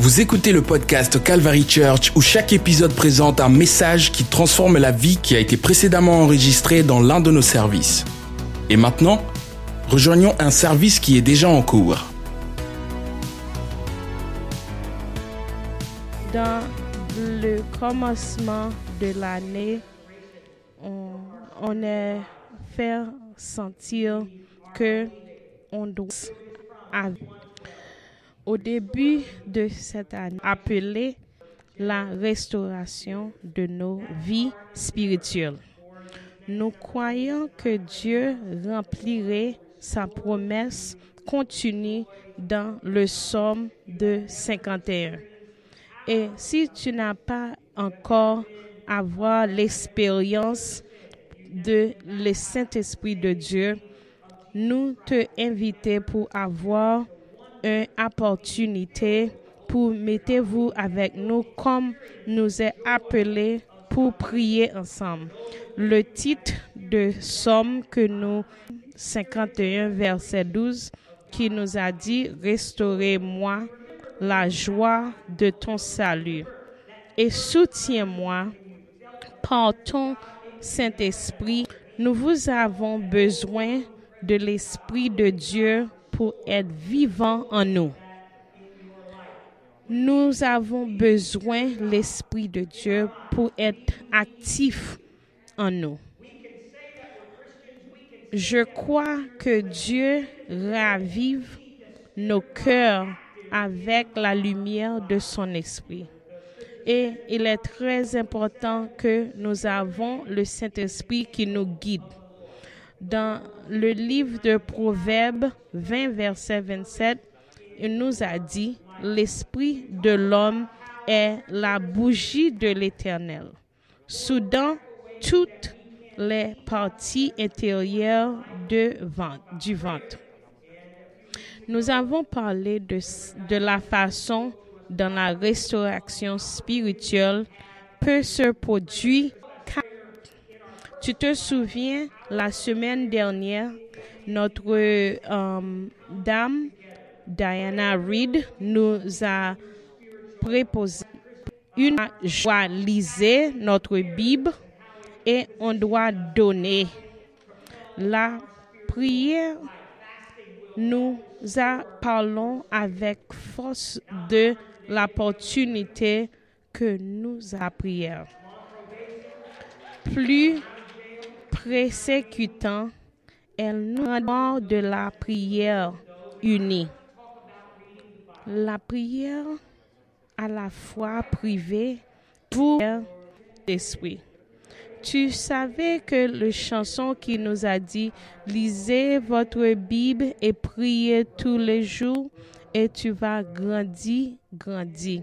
Vous écoutez le podcast Calvary Church où chaque épisode présente un message qui transforme la vie qui a été précédemment enregistrée dans l'un de nos services. Et maintenant, rejoignons un service qui est déjà en cours. Dans le commencement de l'année, on, est fait sentir que on doit au début de cette année appelée la restauration de nos vies spirituelles. Nous croyons que Dieu remplirait sa promesse continue dans le psaume de 51. Et si tu n'as pas encore avoir l'expérience de le Saint-Esprit de Dieu, nous te invitons pour avoir une opportunité pour mettez-vous avec nous comme nous est appelé pour prier ensemble. Le titre de Somme que nous 51 verset 12 qui nous a dit restaurez-moi la joie de ton salut et soutiens-moi par ton Saint-Esprit. Nous vous avons besoin de l'Esprit de Dieu pour être vivant en nous. Nous avons besoin l'Esprit de Dieu pour être actif en nous. Je crois que Dieu ravive nos cœurs avec la lumière de son esprit. Et il est très important que nous avons le Saint-Esprit qui nous guide. Dans le livre de Proverbes 20, verset 27, il nous a dit, l'esprit de l'homme est la bougie de l'Éternel. Soudain, toutes les parties intérieures du ventre. Nous avons parlé de, de la façon dont la restauration spirituelle peut se produire. Tu te souviens, la semaine dernière, notre euh, dame Diana Reed nous a préposé une joie liser notre Bible et on doit donner. La prière nous parlons avec force de l'opportunité que nous a prière. Plus persécutant, elle nous demande de la prière unie. La prière à la fois privée pour l'esprit. Tu savais que le chanson qui nous a dit lisez votre Bible et priez tous les jours et tu vas grandir, grandir.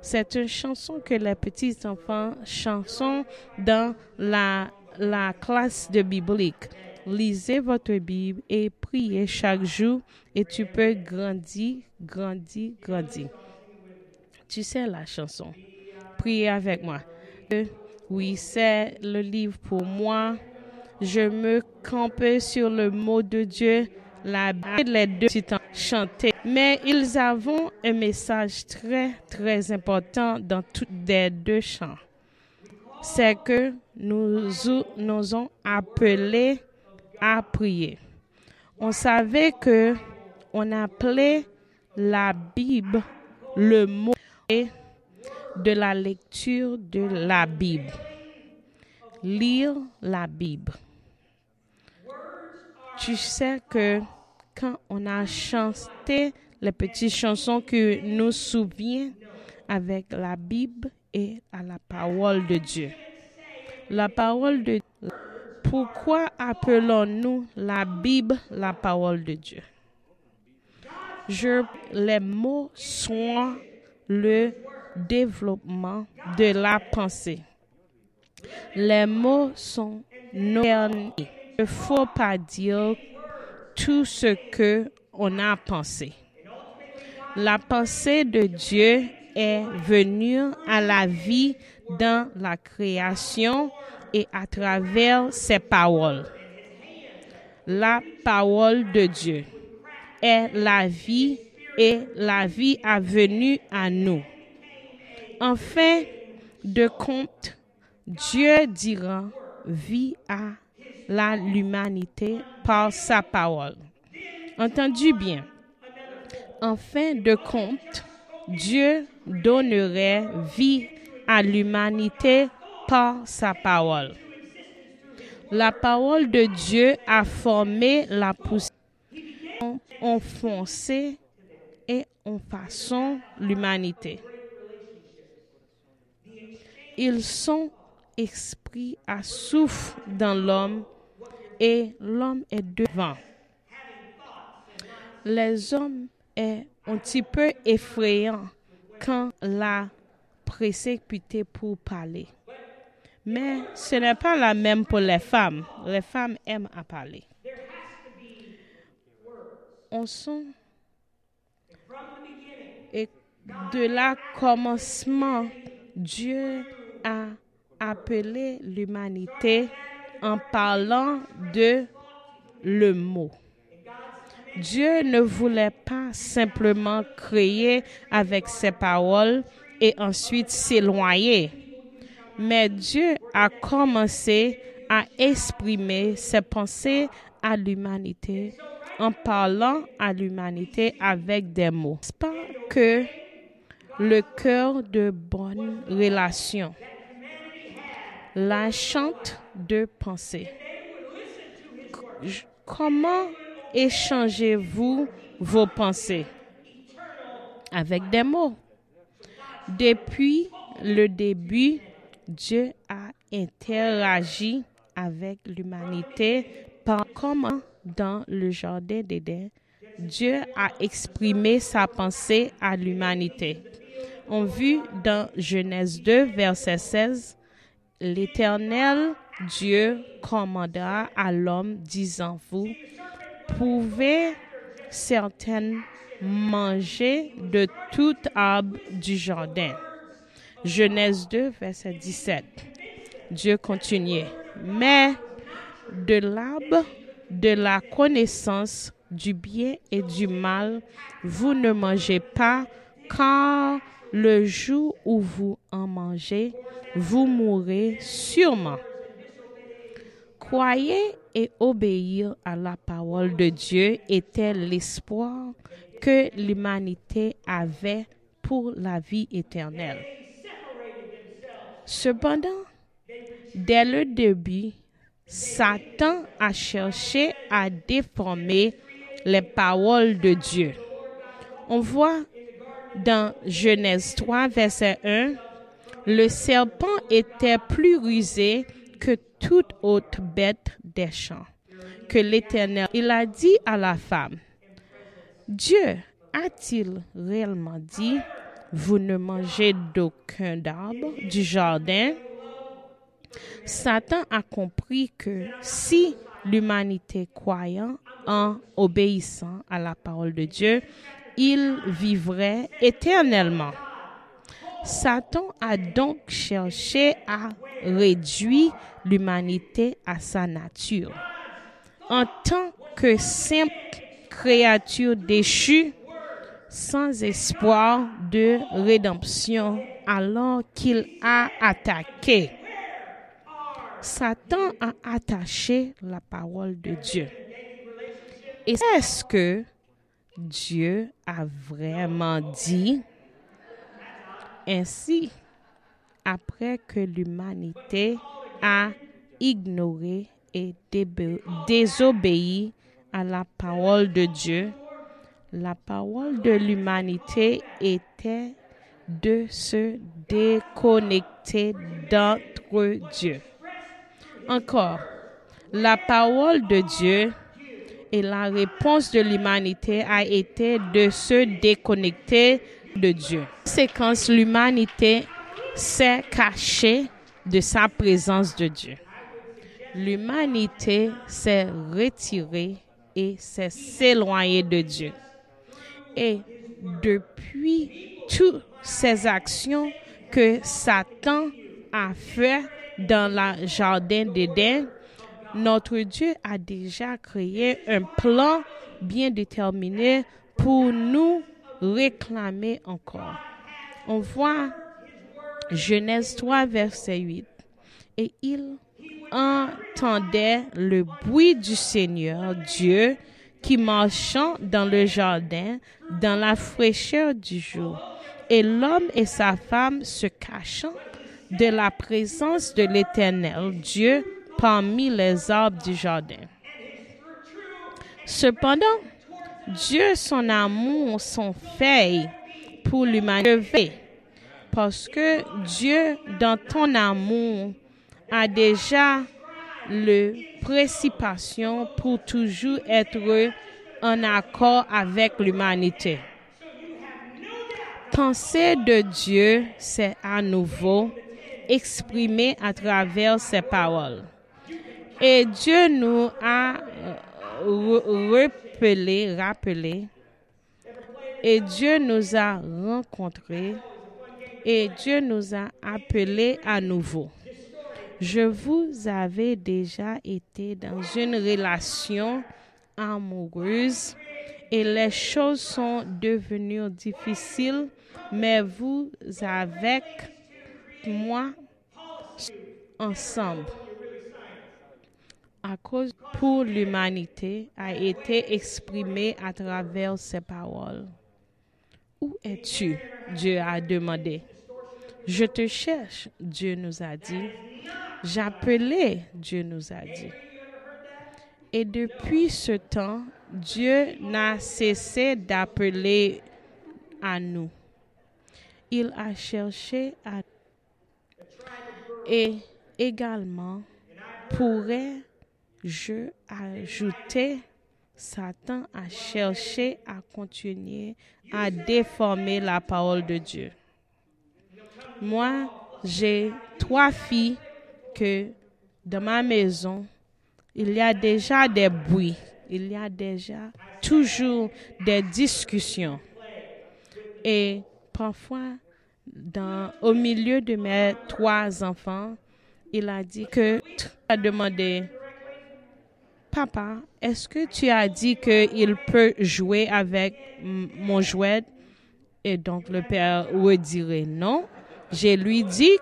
C'est une chanson que les petits enfants chantent dans la, la classe de biblique. Lisez votre Bible et priez chaque jour et tu peux grandir, grandir, grandir. Tu sais la chanson. Priez avec moi. Oui, c'est le livre pour moi. Je me campe sur le mot de Dieu. La Bible, les deux titans chantaient. Mais ils avaient un message très, très important dans tous les deux chants. C'est que nous nous ont appelés à prier. On savait que on appelait la Bible le mot de la lecture de la Bible. Lire la Bible. Tu sais que quand on a chanté les petites chansons que nous souviennent avec la Bible et la parole de Dieu. Pourquoi appelons-nous la Bible la parole de Dieu? Je, les mots sont le développement de la pensée. Les mots sont nos Il ne faut pas dire tout ce que on a pensé. La pensée de Dieu est venue à la vie dans la création et à travers ses paroles. La parole de Dieu est la vie et la vie a venu à nous. En fin de compte, Dieu dira vie à l'humanité par sa parole. Entendu bien. En fin de compte, Dieu donnerait vie à l'humanité par sa parole. La parole de Dieu a formé la poussière, enfoncé et en façon l'humanité. Ils sont esprits à souffle dans l'homme et l'homme est devant. Les hommes est un petit peu effrayant quand la précipité pour parler. Mais ce n'est pas la même pour les femmes. Les femmes aiment à parler. On sent et de la commencement, Dieu a appelé l'humanité en parlant de le mot. Dieu ne voulait pas simplement créer avec ses paroles et ensuite s'éloigner, mais Dieu a commencé à exprimer ses pensées à l'humanité en parlant à l'humanité avec des mots. C'est pas que le cœur de bonne relation, la chante de pensée? Comment échangez-vous vos pensées? Avec des mots. Depuis le début, Dieu a interagi avec l'humanité par comment dans le jardin d'Éden, Dieu a exprimé sa pensée à l'humanité. On vit dans Genèse 2, verset 16, l'Éternel Dieu commandera à l'homme, disant, vous pouvez certaines manger de tout arbre du jardin. Genèse 2, verset 17. Dieu continuait. Mais de l'arbre de la connaissance du bien et du mal, vous ne mangez pas, car le jour où vous en mangez, vous mourrez sûrement. Croyer et obéir à la parole de Dieu était l'espoir que l'humanité avait pour la vie éternelle. Cependant, dès le début, Satan a cherché à déformer les paroles de Dieu. On voit dans Genèse 3, verset 1, le serpent était plus rusé que toute autre bête des champs que l'Éternel. Il a dit à la femme, Dieu a-t-il réellement dit, vous ne mangez d'aucun arbre du jardin? Satan a compris que si l'humanité croyant en obéissant à la parole de Dieu, il vivrait éternellement. Satan a donc cherché à réduire l'humanité à sa nature. En tant que simple créature déchue, sans espoir de rédemption, alors qu'il a attaqué Satan a attaché la parole de Dieu. Et est-ce que Dieu a vraiment dit ainsi après que l'humanité a ignoré et désobéi à la parole de Dieu, la parole de l'humanité était de se déconnecter d'entre Dieu. Encore, la parole de Dieu et la réponse de l'humanité a été de se déconnecter de Dieu. Séquence, l'humanité s'est cachée de sa présence de Dieu. L'humanité s'est retirée et s'est s'éloignée de Dieu. Et depuis toutes ces actions que Satan a fait dans le jardin d'Éden, notre Dieu a déjà créé un plan bien déterminé pour nous réclamer encore. On voit Genèse 3, verset 8. Et il entendait le bruit du Seigneur Dieu qui marchant dans le jardin dans la fraîcheur du jour. Et l'homme et sa femme se cachant de la présence de l'Éternel Dieu parmi les arbres du jardin. Cependant, Dieu, son amour, son fait pour l'humanité, parce que Dieu, dans ton amour, a déjà le précipitation pour toujours être en accord avec l'humanité. Pensée de Dieu, c'est à nouveau exprimé à travers ses paroles. Et Dieu nous a rappelé, rappelé, et Dieu nous a rencontrés, et Dieu nous a appelés à nouveau. Je vous avais déjà été dans une relation amoureuse. Et les choses sont devenues difficiles, mais vous avec moi ensemble à cause pour l'humanité a été exprimé à travers ces paroles. Où es-tu? Dieu a demandé. Je te cherche, Dieu nous a dit. J'appelais, Dieu nous a dit. Et depuis ce temps, Dieu n'a cessé d'appeler à nous. Il a cherché à... Et également, pourrais-je ajouter, Satan a cherché à continuer à déformer la parole de Dieu. Moi, j'ai trois filles que dans ma maison, il y a déjà des bruits, il y a déjà toujours des discussions. Et parfois, au milieu de mes trois enfants, il a dit que, a demandé, Papa, est-ce que tu as dit qu'il peut jouer avec mon jouet? Et donc le père redirait non. Je lui dis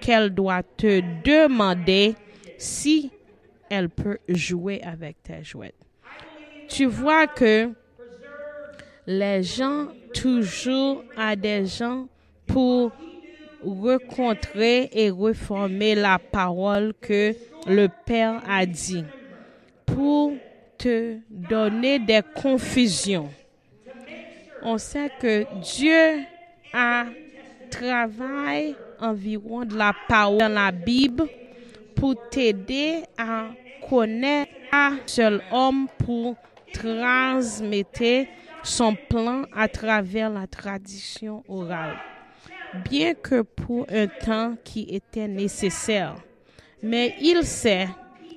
qu'elle doit te demander si elle peut jouer avec tes jouets. Tu vois que les gens toujours à des gens pour rencontrer et reformer la parole que le Père a dit, pour te donner des confusions. On sait que Dieu a travaillé environ de la parole dans la Bible pour t'aider à connaître un seul homme pour transmettre son plan à travers la tradition orale. Bien que pour un temps qui était nécessaire, mais il s'est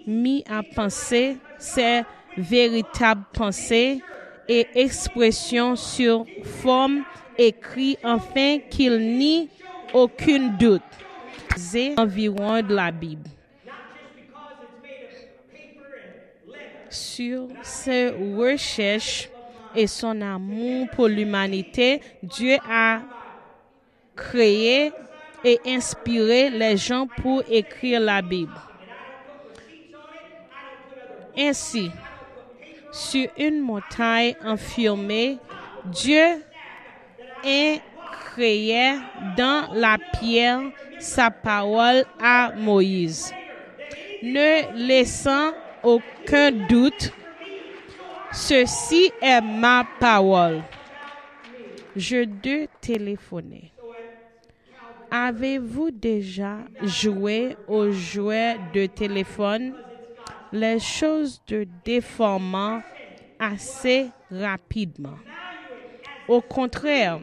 mis à penser ses véritables pensées et expressions sur forme écrit afin qu'il n'y aucun doute environ de la Bible. Sur ses recherches et son amour pour l'humanité, Dieu a créé et inspiré les gens pour écrire la Bible. Ainsi, sur une montagne enfirmée, Dieu créé dans la pierre sa parole à Moïse, ne laissant aucun doute. Ceci est ma parole. Je dois téléphoner. Avez-vous déjà joué aux jouets de téléphone? Les choses de déformant assez rapidement. Au contraire,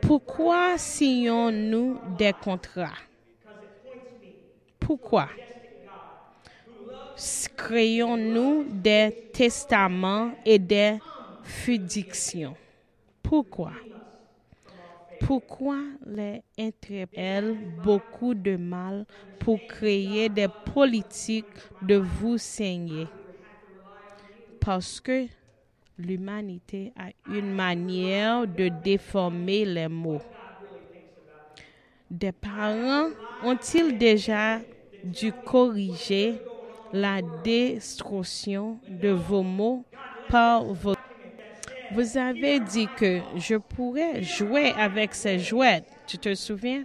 pourquoi signons-nous des contrats? Pourquoi? Créons-nous des testaments et des fiductions? Pourquoi? Pourquoi les interpellent beaucoup de mal pour créer des politiques de vous saigner? Parce que l'humanité a une manière de déformer les mots. Des parents ont-ils déjà dû corriger la destruction de vos mots par vos... Vous avez dit que je pourrais jouer avec ces jouets, tu te souviens?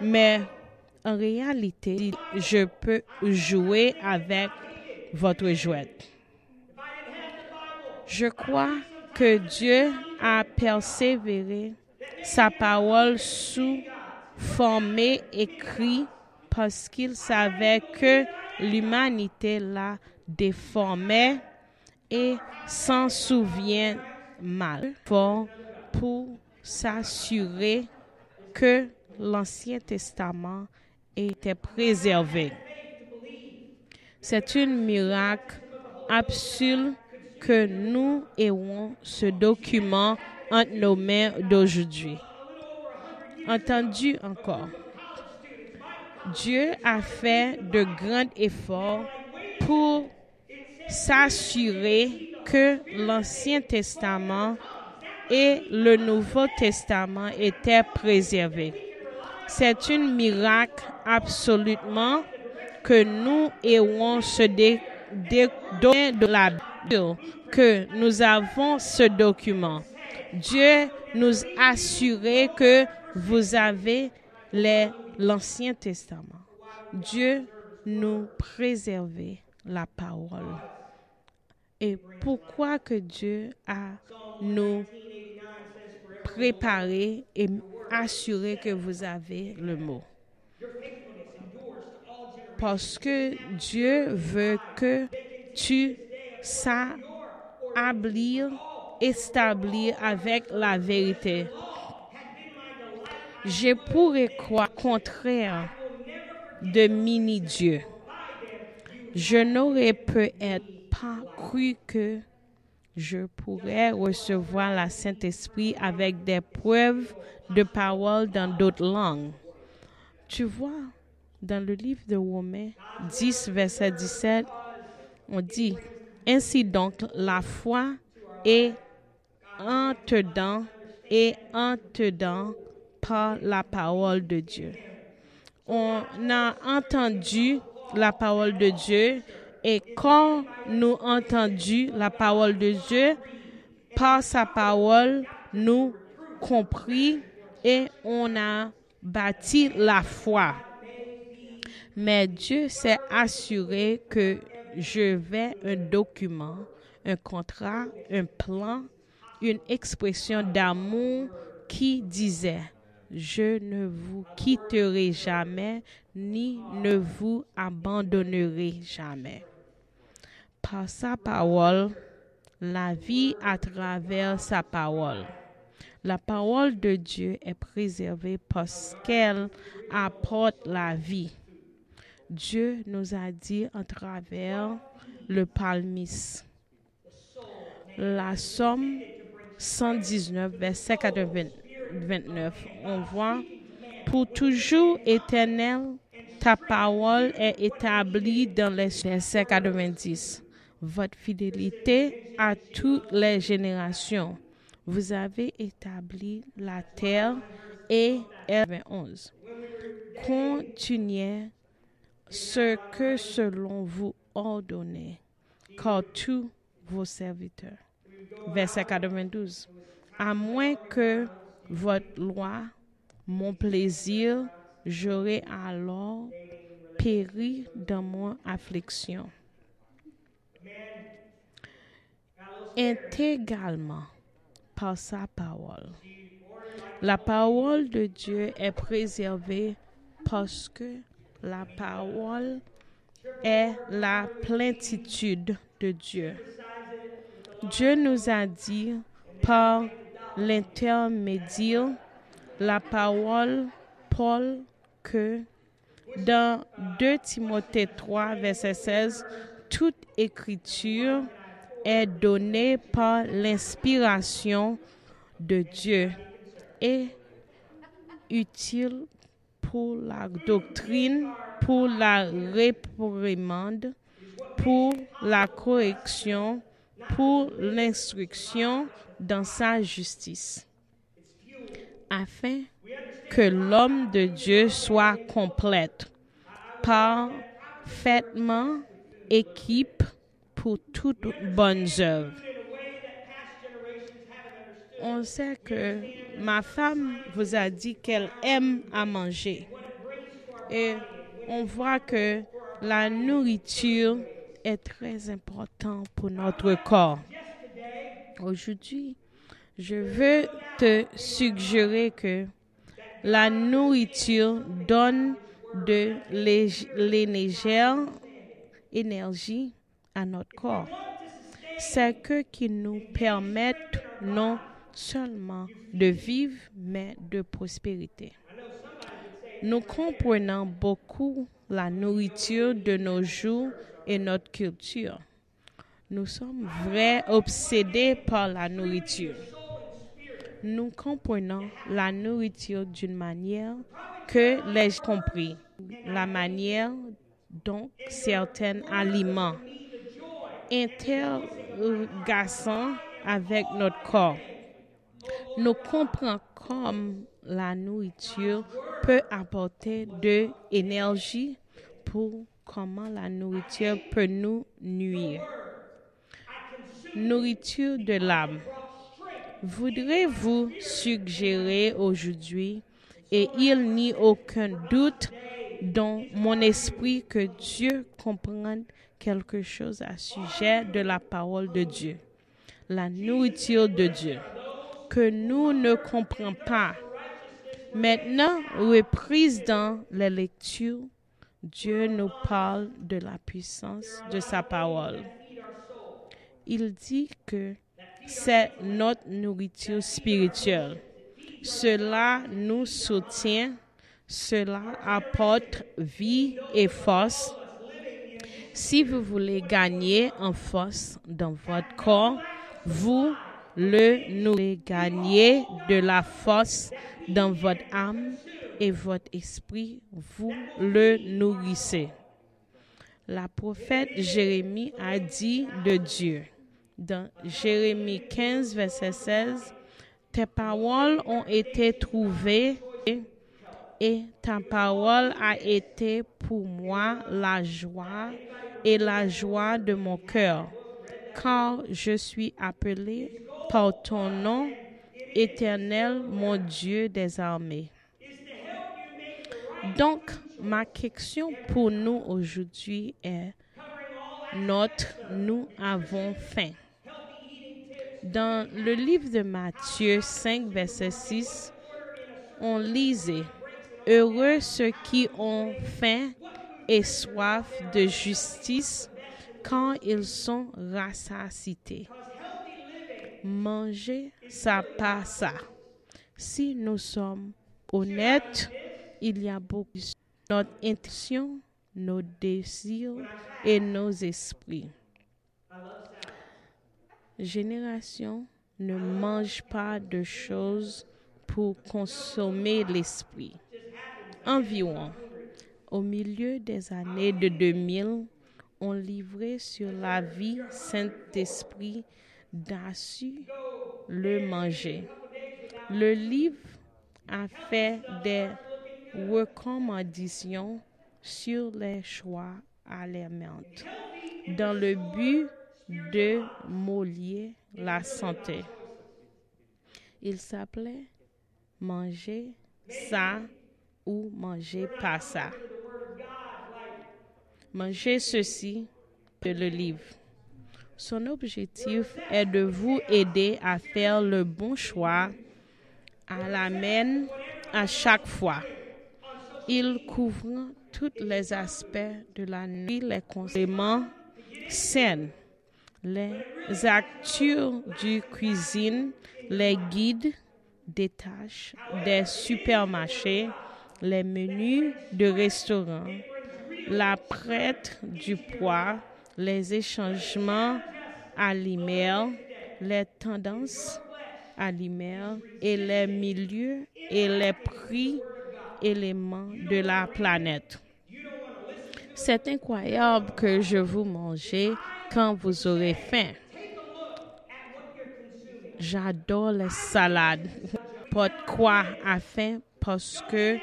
Mais en réalité, je peux jouer avec votre jouet. Je crois que Dieu a persévéré sa parole sous formé écrit parce qu'il savait que l'humanité la déformait et s'en souvient mal pour, pour s'assurer que l'Ancien Testament était préservé. C'est un miracle absolu que nous ayons ce document entre nos mains d'aujourd'hui. Entendu encore, Dieu a fait de grands efforts pour s'assurer que l'Ancien Testament et le Nouveau Testament étaient préservés. C'est un miracle absolument que nous ayons ce que nous avons ce document. Dieu nous a assuré que vous avez l'Ancien Testament. Dieu nous préservait la parole. Et pourquoi que Dieu a nous préparé et assuré que vous avez le mot? Parce que Dieu veut que tu s'établir, établir avec la vérité. Je pourrais croire contraire de mini-dieu. Je n'aurais peut-être pas cru que je pourrais recevoir la Saint-Esprit avec des preuves de parole dans d'autres langues. Tu vois, dans le livre de Romains 10, verset 17, on dit, Ainsi donc, la foi est en dedans et en dedans par la parole de Dieu. On a entendu la parole de Dieu et quand nous entendu la parole de Dieu, par sa parole, nous compris et on a bâti la foi. Mais Dieu s'est assuré que je vais un document, un contrat, un plan, une expression d'amour qui disait, je ne vous quitterai jamais, ni ne vous abandonnerai jamais. Par sa parole, la vie à travers sa parole. La parole de Dieu est préservée parce qu'elle apporte la vie. Dieu nous a dit à travers le palmis. La somme 119, verset 29, on voit, pour toujours éternel, ta parole est établie dans les versets 90. Votre fidélité à toutes les générations. Vous avez établi la terre et 11. Continuez ce que selon vous ordonnez, car tous vos serviteurs. Verset 92. À moins que votre loi, mon plaisir, j'aurai alors péri dans mon affliction. Intégralement par sa parole. La parole de Dieu est préservée parce que la parole est la plénitude de Dieu. Dieu nous a dit par l'intermédiaire la parole Paul que dans 2 Timothée 3, verset 16, toute écriture est donnée par l'inspiration de Dieu et utile pour la doctrine, pour la réprimande, pour la correction, pour l'instruction dans sa justice, afin que l'homme de Dieu soit complète, parfaitement équipe pour toute bonne œuvre. On sait que ma femme vous a dit qu'elle aime à manger. Et on voit que la nourriture est très importante pour notre corps. Aujourd'hui, je veux te suggérer que la nourriture donne de l'énergie à notre corps. C'est que qui nous permettent non seulement de vivre, mais de prospérité. Nous comprenons beaucoup la nourriture de nos jours et notre culture. Nous sommes vrais obsédés par la nourriture. Nous comprenons la nourriture d'une manière que les compris, la manière dont certains aliments interagissent avec notre corps. Nous comprenons comme la nourriture peut apporter de l'énergie pour comment la nourriture peut nous nuire. Nourriture de l'âme. Voudrez-vous suggérer aujourd'hui, et il n'y a aucun doute dans mon esprit que Dieu comprend quelque chose à sujet de la parole de Dieu, la nourriture de Dieu, que nous ne comprenons pas. Maintenant, reprise dans les lectures, Dieu nous parle de la puissance de sa parole. Il dit que c'est notre nourriture spirituelle. Cela nous soutient, cela apporte vie et force. Si vous voulez gagner en force dans votre corps, vous le nous gagner de la force dans votre âme et votre esprit, vous le nourrissez. La prophète Jérémie a dit de Dieu dans Jérémie 15, verset 16, Tes paroles ont été trouvées et ta parole a été pour moi la joie et la joie de mon cœur, car je suis appelé par ton nom, éternel, mon Dieu des armées. Donc, ma question pour nous aujourd'hui est, notre nous avons faim. Dans le livre de Matthieu 5, verset 6, on lisait, Heureux ceux qui ont faim et soif de justice quand ils sont rassasiés. Manger, ça passe ça. Si nous sommes honnêtes, il y a beaucoup notre intention, nos désirs et nos esprits. Génération ne mange pas de choses pour consommer l'esprit. Environ, au milieu des années de 2000, on livrait sur la vie Saint-Esprit d'assu le manger. Le livre a fait des recommandations sur les choix alimentaires dans le but de mollier la santé. Il s'appelait manger ça ou manger pas ça. Manger ceci de le livre. Son objectif est de vous aider à faire le bon choix à la main à chaque fois. Il couvre tous les aspects de la nuit, les compléments sains, les actus du cuisine, les guides des tâches des supermarchés, les menus de restaurants, la prête du poids, les échangements alimentaires, les tendances alimentaires et les milieux et les prix éléments de la planète. C'est incroyable que je vous mangez quand vous aurez faim. J'adore les salades. Pas de quoi afin parce que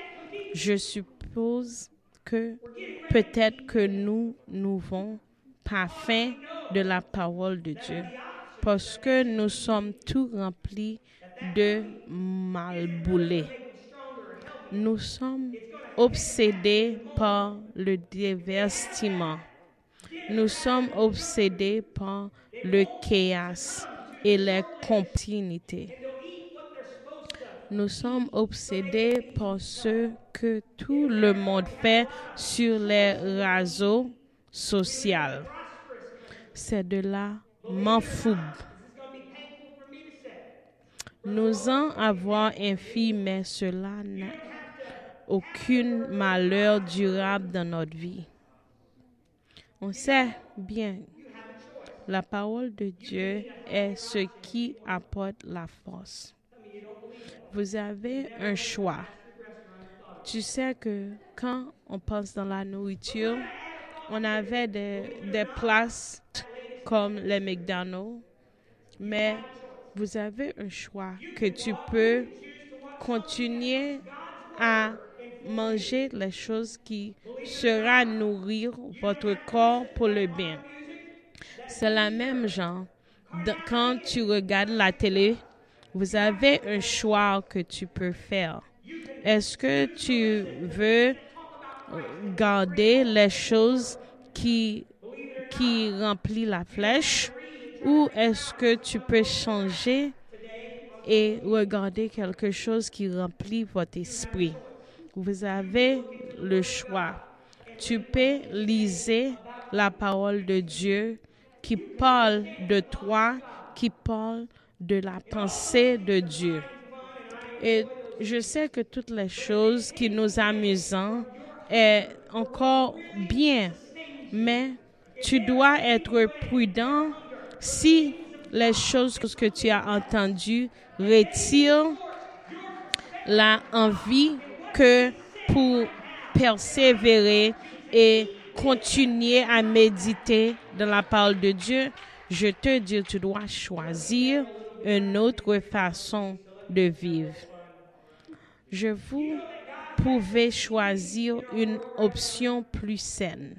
je suppose que peut-être que nous n'avons pas faim de la parole de Dieu. Parce que nous sommes tout remplis de malboulés. Nous sommes obsédés par le divertissement. Nous sommes obsédés par le chaos et la continuité. Nous sommes obsédés par ce que tout le monde fait sur les réseaux sociaux. C'est de la m'en Nous en avons fille, mais cela n'a aucun malheur durable dans notre vie. On sait bien, la parole de Dieu est ce qui apporte la force. Vous avez un choix. Tu sais que quand on pense dans la nourriture, on avait des, des places comme les McDonald's, mais vous avez un choix que tu peux continuer à manger les choses qui sera nourrir votre corps pour le bien. C'est la même genre. Quand tu regardes la télé, vous avez un choix que tu peux faire. Est-ce que tu veux garder les choses qui, qui remplissent la flèche ou est-ce que tu peux changer et regarder quelque chose qui remplit votre esprit? Vous avez le choix. Tu peux liser la parole de Dieu qui parle de toi, qui parle de la pensée de Dieu. Et je sais que toutes les choses qui nous amusent est encore bien, mais tu dois être prudent si les choses que tu as entendues retirent la envie que pour persévérer et continuer à méditer dans la parole de Dieu, je te dis, tu dois choisir une autre façon de vivre. Je vous pouvez choisir une option plus saine,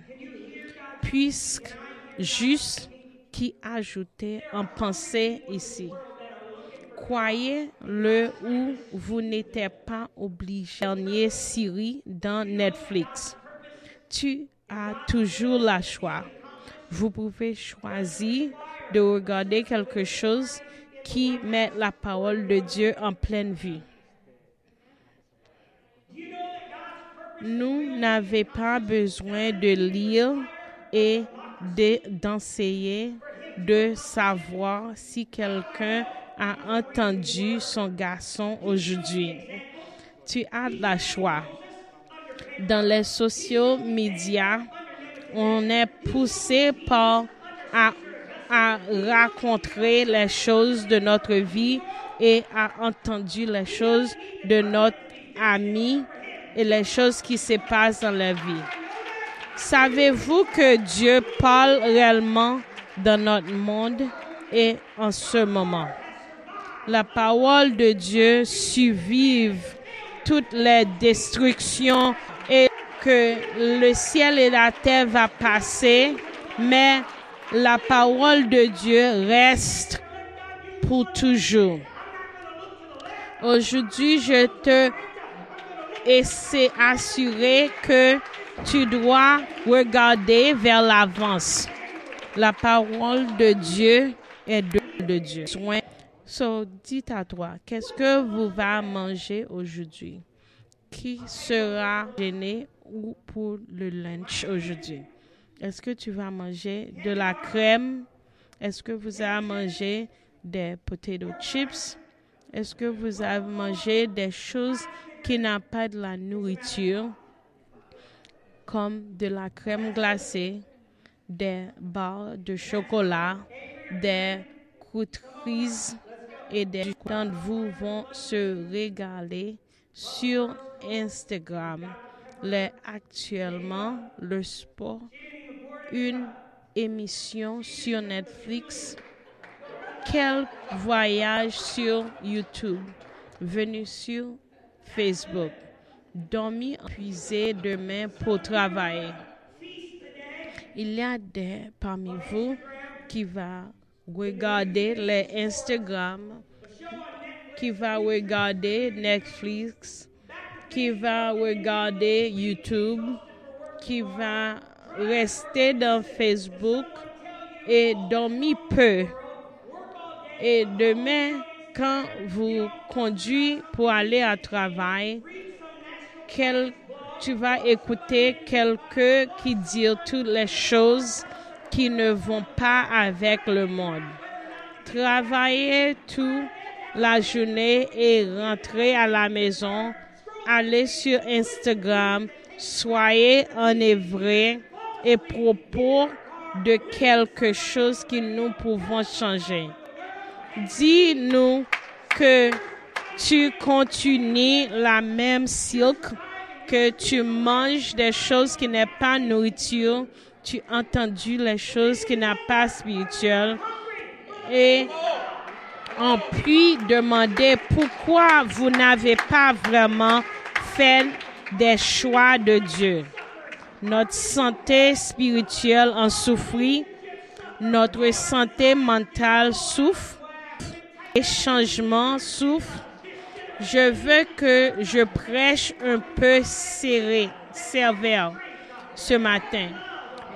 puisque juste qui ajoutait en pensée ici. Croyez-le ou vous n'êtes pas obligé. Dernier Siri dans Netflix. Tu as toujours la choix. Vous pouvez choisir de regarder quelque chose qui met la parole de Dieu en pleine vue. Nous n'avons pas besoin de lire et d'enseigner de savoir si quelqu'un a entendu son garçon aujourd'hui. Tu as le choix. Dans les sociaux médias, on est poussé par à, à raconter les choses de notre vie et à entendre les choses de notre ami et les choses qui se passent dans la vie. Savez-vous que Dieu parle réellement dans notre monde et en ce moment? La parole de Dieu survive toutes les destructions et que le ciel et la terre va passer, mais la parole de Dieu reste pour toujours. Aujourd'hui, je te essaie assurer que tu dois regarder vers l'avance. La parole de Dieu est de, Dieu. So, dites à toi, qu'est-ce que vous va manger aujourd'hui? Qui sera gêné ou pour le lunch aujourd'hui? Est-ce que tu vas manger de la crème? Est-ce que vous allez manger des potato chips? Est-ce que vous avez mangé des choses qui n'ont pas de la nourriture? comme de la crème glacée, des barres de chocolat, des croûteries et des d'entre vous vont se régaler sur Instagram. Actuellement le sport, une émission sur Netflix quelques voyages sur YouTube, venus sur Facebook, dormi puiser demain pour travailler. Il y a des parmi vous qui va regarder les Instagram, qui va regarder Netflix, qui va regarder YouTube, qui va rester dans Facebook et dormir peu. Et demain, quand vous conduisez pour aller à travail, quel, tu vas écouter quelqu'un qui dit toutes les choses qui ne vont pas avec le monde. Travailler toute la journée et rentrer à la maison, aller sur Instagram, soyez enivrés et propos de quelque chose que nous pouvons changer. Dis-nous que tu continues la même cycle, que tu manges des choses qui n'est pas nourriture, tu as entendu les choses qui n'est pas spirituelles et on peut demander pourquoi vous n'avez pas vraiment fait des choix de Dieu. Notre santé spirituelle en souffre, notre santé mentale souffre, les changements souffrent. Je veux que je prêche un peu serré, sévère ce matin.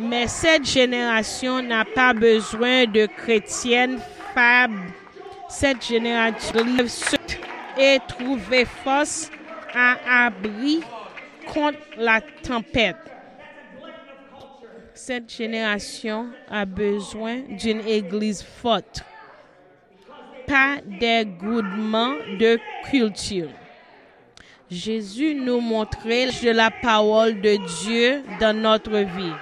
Mais cette génération n'a pas besoin de chrétiennes faibles. Cette génération et trouver force à abri contre la tempête. Cette génération a besoin d'une église forte, pas d'égoudement de culture. Jésus nous montrait la parole de Dieu dans notre vie.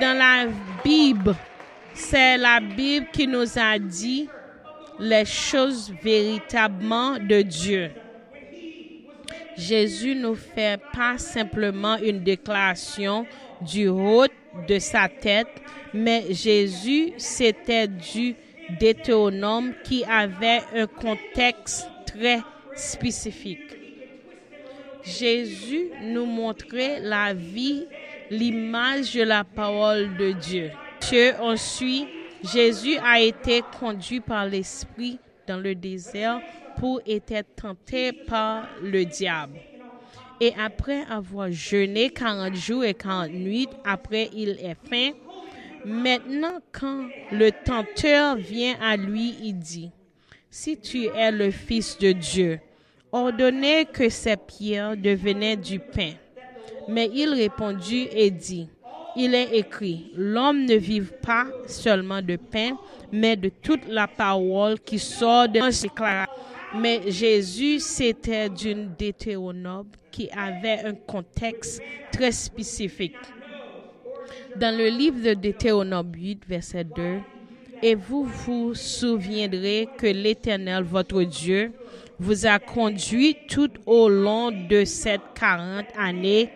Dans la Bible, c'est la Bible qui nous a dit les choses véritablement de Dieu. Jésus ne fait pas simplement une déclaration du haut de sa tête, mais Jésus, c'était du Deutéronome qui avait un contexte très spécifique. Jésus nous montrait la vie, l'image de la parole de Dieu. Dieu ensuite, Jésus a été conduit par l'Esprit dans le désert pour être tenté par le diable. Et après avoir jeûné 40 jours et 40 nuits, après il est faim, maintenant quand le tenteur vient à lui, il dit, si tu es le Fils de Dieu, ordonnez que ces pierres devenaient du pain. Mais il répondit et dit, il est écrit, l'homme ne vive pas seulement de pain, mais de toute la parole qui sort de mais Jésus, c'était d'une Deutéronome qui avait un contexte très spécifique. Dans le livre de Deutéronome 8, verset 2, et vous vous souviendrez que l'Éternel, votre Dieu, vous a conduit tout au long de ces 40 années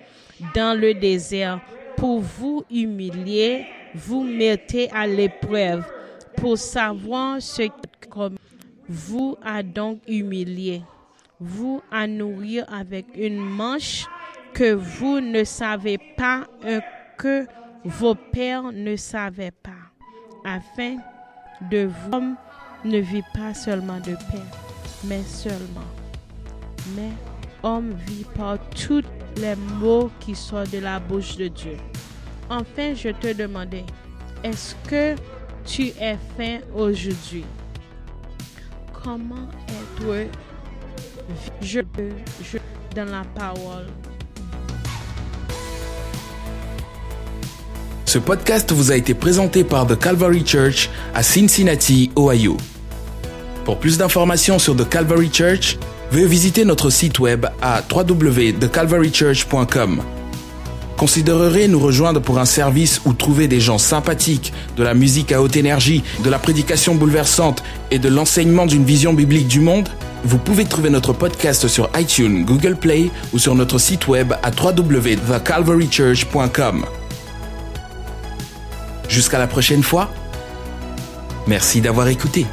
dans le désert. Pour vous humilier, vous mettez à l'épreuve. Pour savoir ce que vous a donc humilié, vous a nourrir avec une manche que vous ne savez pas, que vos pères ne savaient pas, afin de vous ne vit pas seulement de pain, mais seulement. Mais homme vit par tous les mots qui sortent de la bouche de Dieu. Enfin, je te demandais, est-ce que tu es faim aujourd'hui? Comment être je, je dans la parole? Ce podcast vous a été présenté par The Calvary Church à Cincinnati, Ohio. Pour plus d'informations sur The Calvary Church, veuillez visiter notre site web à www.thecalvarychurch.com. Considérerez nous rejoindre pour un service où trouver des gens sympathiques, de la musique à haute énergie, de la prédication bouleversante et de l'enseignement d'une vision biblique du monde? Vous pouvez trouver notre podcast sur iTunes, Google Play ou sur notre site web à www.thecalvarychurch.com. Jusqu'à la prochaine fois, Merci d'avoir écouté.